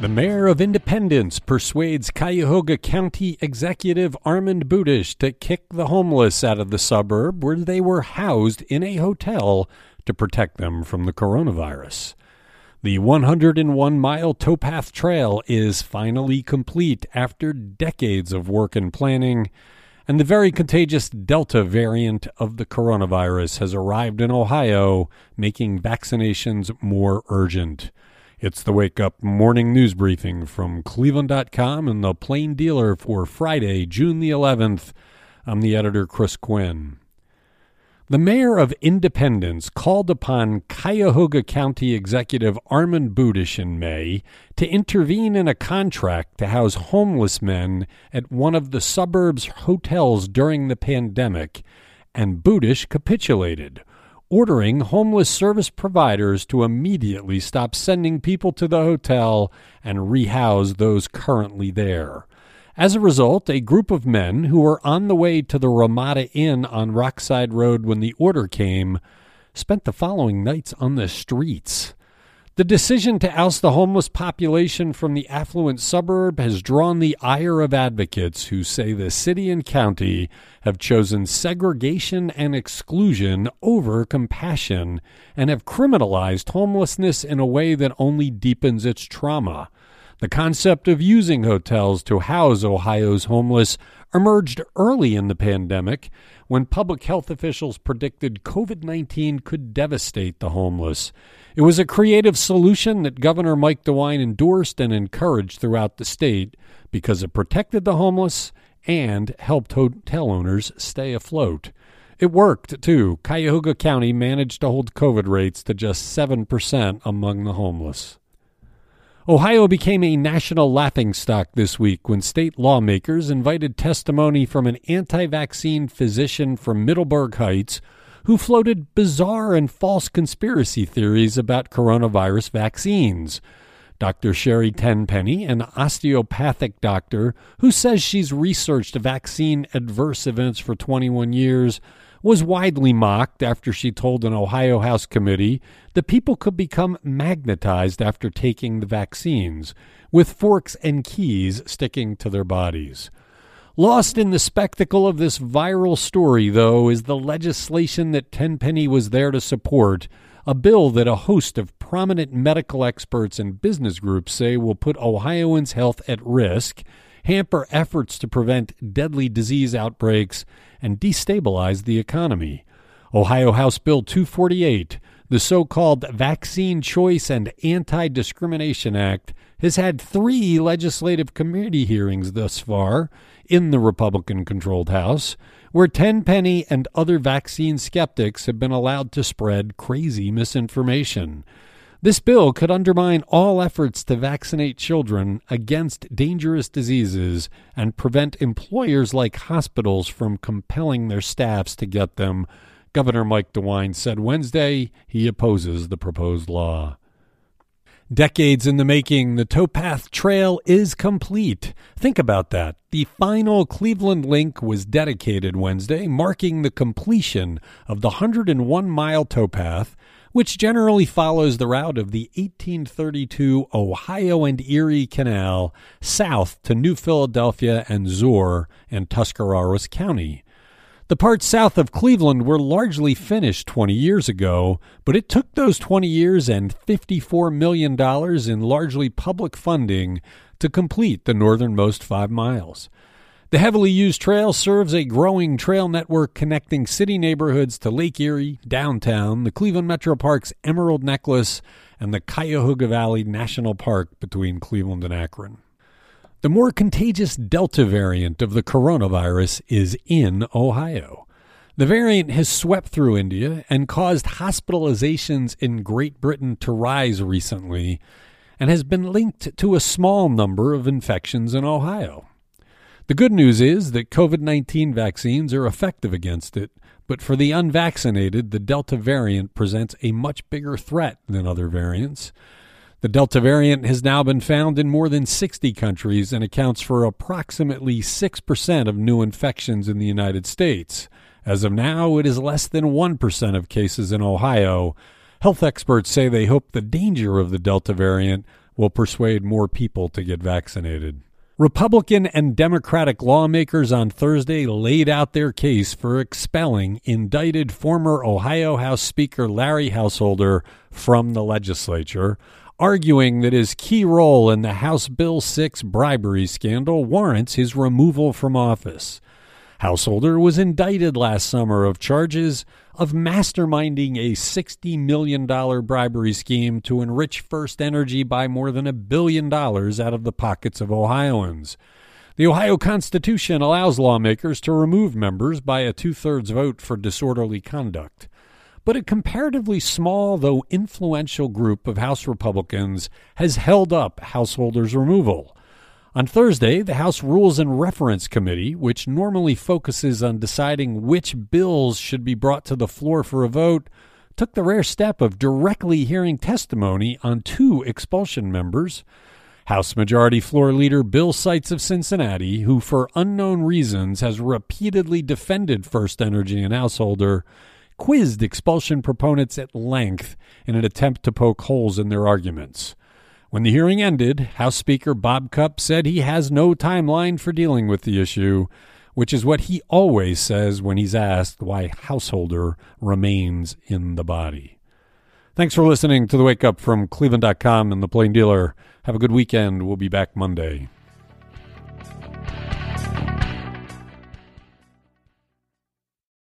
The mayor of Independence persuades Cuyahoga County Executive Armond Budish to kick the homeless out of the suburb where they were housed in a hotel to protect them from the coronavirus. The 101 mile towpath trail is finally complete after decades of work and planning, and the very contagious Delta variant of the coronavirus has arrived in Ohio, making vaccinations more urgent. It's the Wake Up Morning News Briefing from Cleveland.com and the Plain Dealer for Friday, June the 11th. I'm the editor, Chris Quinn. The mayor of Independence called upon Cuyahoga County Executive Armond Budish in May to intervene in a contract to house homeless men at one of the suburb's hotels during the pandemic, and Budish capitulated ordering homeless service providers to immediately stop sending people to the hotel and rehouse those currently there. As a result, a group of men who were on the way to the Ramada Inn on Rockside Road when the order came spent the following nights on the streets. The decision to oust the homeless population from the affluent suburb has drawn the ire of advocates who say the city and county have chosen segregation and exclusion over compassion and have criminalized homelessness in a way that only deepens its trauma. The concept of using hotels to house Ohio's homeless emerged early in the pandemic when public health officials predicted COVID 19 could devastate the homeless. It was a creative solution that Governor Mike DeWine endorsed and encouraged throughout the state because it protected the homeless and helped hotel owners stay afloat. It worked, too. Cuyahoga County managed to hold COVID rates to just 7% among the homeless. Ohio became a national laughingstock this week when state lawmakers invited testimony from an anti vaccine physician from Middleburg Heights who floated bizarre and false conspiracy theories about coronavirus vaccines. Dr. Sherry Tenpenny, an osteopathic doctor who says she's researched vaccine adverse events for 21 years, was widely mocked after she told an Ohio House committee that people could become magnetized after taking the vaccines, with forks and keys sticking to their bodies. Lost in the spectacle of this viral story, though, is the legislation that Tenpenny was there to support, a bill that a host of prominent medical experts and business groups say will put Ohioans' health at risk, hamper efforts to prevent deadly disease outbreaks, and destabilize the economy. Ohio House Bill 248, the so called Vaccine Choice and Anti Discrimination Act, has had three legislative committee hearings thus far in the Republican controlled House, where Tenpenny and other vaccine skeptics have been allowed to spread crazy misinformation. This bill could undermine all efforts to vaccinate children against dangerous diseases and prevent employers like hospitals from compelling their staffs to get them. Governor Mike DeWine said Wednesday he opposes the proposed law. Decades in the making, the towpath trail is complete. Think about that. The final Cleveland link was dedicated Wednesday, marking the completion of the 101 mile towpath, which generally follows the route of the 1832 Ohio and Erie Canal south to New Philadelphia and Zoar and Tuscarawas County. The parts south of Cleveland were largely finished 20 years ago, but it took those 20 years and $54 million in largely public funding to complete the northernmost five miles. The heavily used trail serves a growing trail network connecting city neighborhoods to Lake Erie, downtown, the Cleveland Metro Park's Emerald Necklace, and the Cuyahoga Valley National Park between Cleveland and Akron. The more contagious Delta variant of the coronavirus is in Ohio. The variant has swept through India and caused hospitalizations in Great Britain to rise recently and has been linked to a small number of infections in Ohio. The good news is that COVID 19 vaccines are effective against it, but for the unvaccinated, the Delta variant presents a much bigger threat than other variants. The Delta variant has now been found in more than 60 countries and accounts for approximately 6% of new infections in the United States. As of now, it is less than 1% of cases in Ohio. Health experts say they hope the danger of the Delta variant will persuade more people to get vaccinated. Republican and Democratic lawmakers on Thursday laid out their case for expelling indicted former Ohio House Speaker Larry Householder from the legislature, arguing that his key role in the House Bill 6 bribery scandal warrants his removal from office. Householder was indicted last summer of charges of masterminding a $60 million bribery scheme to enrich First Energy by more than a billion dollars out of the pockets of Ohioans. The Ohio Constitution allows lawmakers to remove members by a two thirds vote for disorderly conduct. But a comparatively small, though influential group of House Republicans has held up Householder's removal. On Thursday, the House Rules and Reference Committee, which normally focuses on deciding which bills should be brought to the floor for a vote, took the rare step of directly hearing testimony on two expulsion members. House Majority Floor Leader Bill Seitz of Cincinnati, who for unknown reasons has repeatedly defended First Energy and Householder, quizzed expulsion proponents at length in an attempt to poke holes in their arguments. When the hearing ended, House Speaker Bob Cupp said he has no timeline for dealing with the issue, which is what he always says when he's asked why Householder remains in the body. Thanks for listening to the Wake Up from Cleveland.com and the Plain Dealer. Have a good weekend. We'll be back Monday.